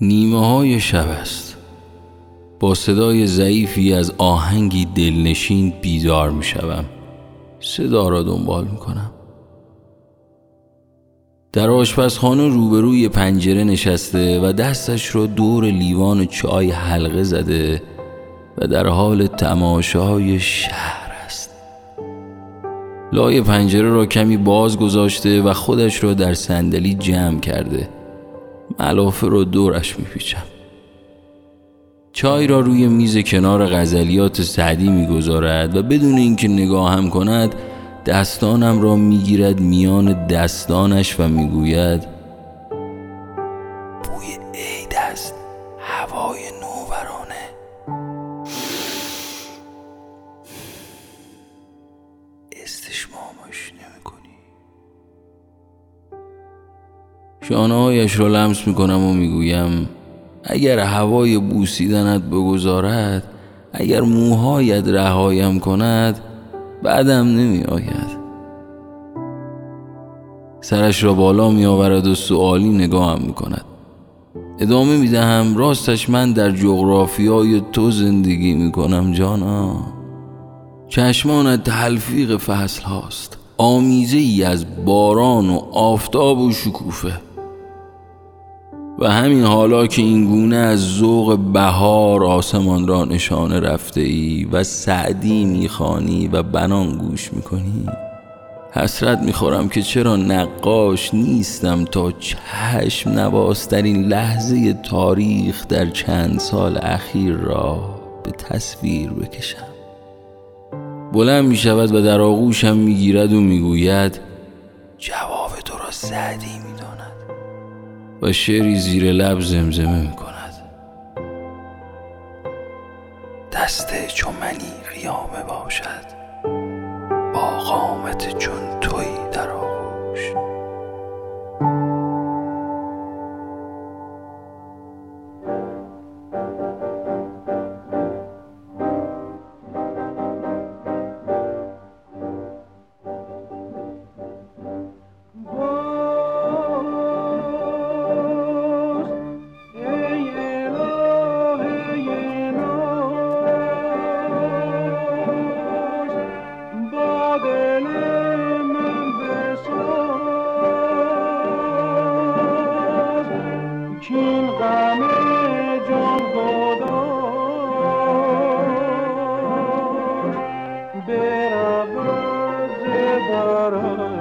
نیمه های شب است. با صدای ضعیفی از آهنگی دلنشین بیدار می شوم صدا را دنبال می کنم در آشپزخانه روبروی پنجره نشسته و دستش را دور لیوان چای حلقه زده و در حال تماشای شهر است. لای پنجره را کمی باز گذاشته و خودش را در صندلی جمع کرده. ملافه رو دورش میپیچم. چای را روی میز کنار غزلیات سعدی می‌گذارد و بدون اینکه نگاهم کند دستانم را می‌گیرد میان دستانش و می‌گوید شانههایش را لمس می‌کنم و می‌گویم اگر هوای بوسیدنت بگذارد اگر موهایت رهایم کند بعدم نمی آید سرش را بالا می آورد و سوالی نگاهم می کند ادامه می دهم راستش من در جغرافیای تو زندگی می کنم جانا. چشمانت تلفیق فصل هاست. آمیزه ای از باران و آفتاب و شکوفه. و همین حالا که این گونه از ذوق بهار آسمان را نشانه رفته ای و سعدی می‌خوانی و بنان گوش می‌کنی حسرت می‌خورم که چرا نقاش نیستم تا چشم نواسترین لحظه تاریخ در چند سال اخیر را به تصویر بکشم. بلند می‌شود و در آغوشم می‌گیرد و می‌گوید جواب تو را سعدی می‌داند. و شعری زیر لب زمزمه می کند دست چو منی قیامه باشد. با قامت چون Sarah.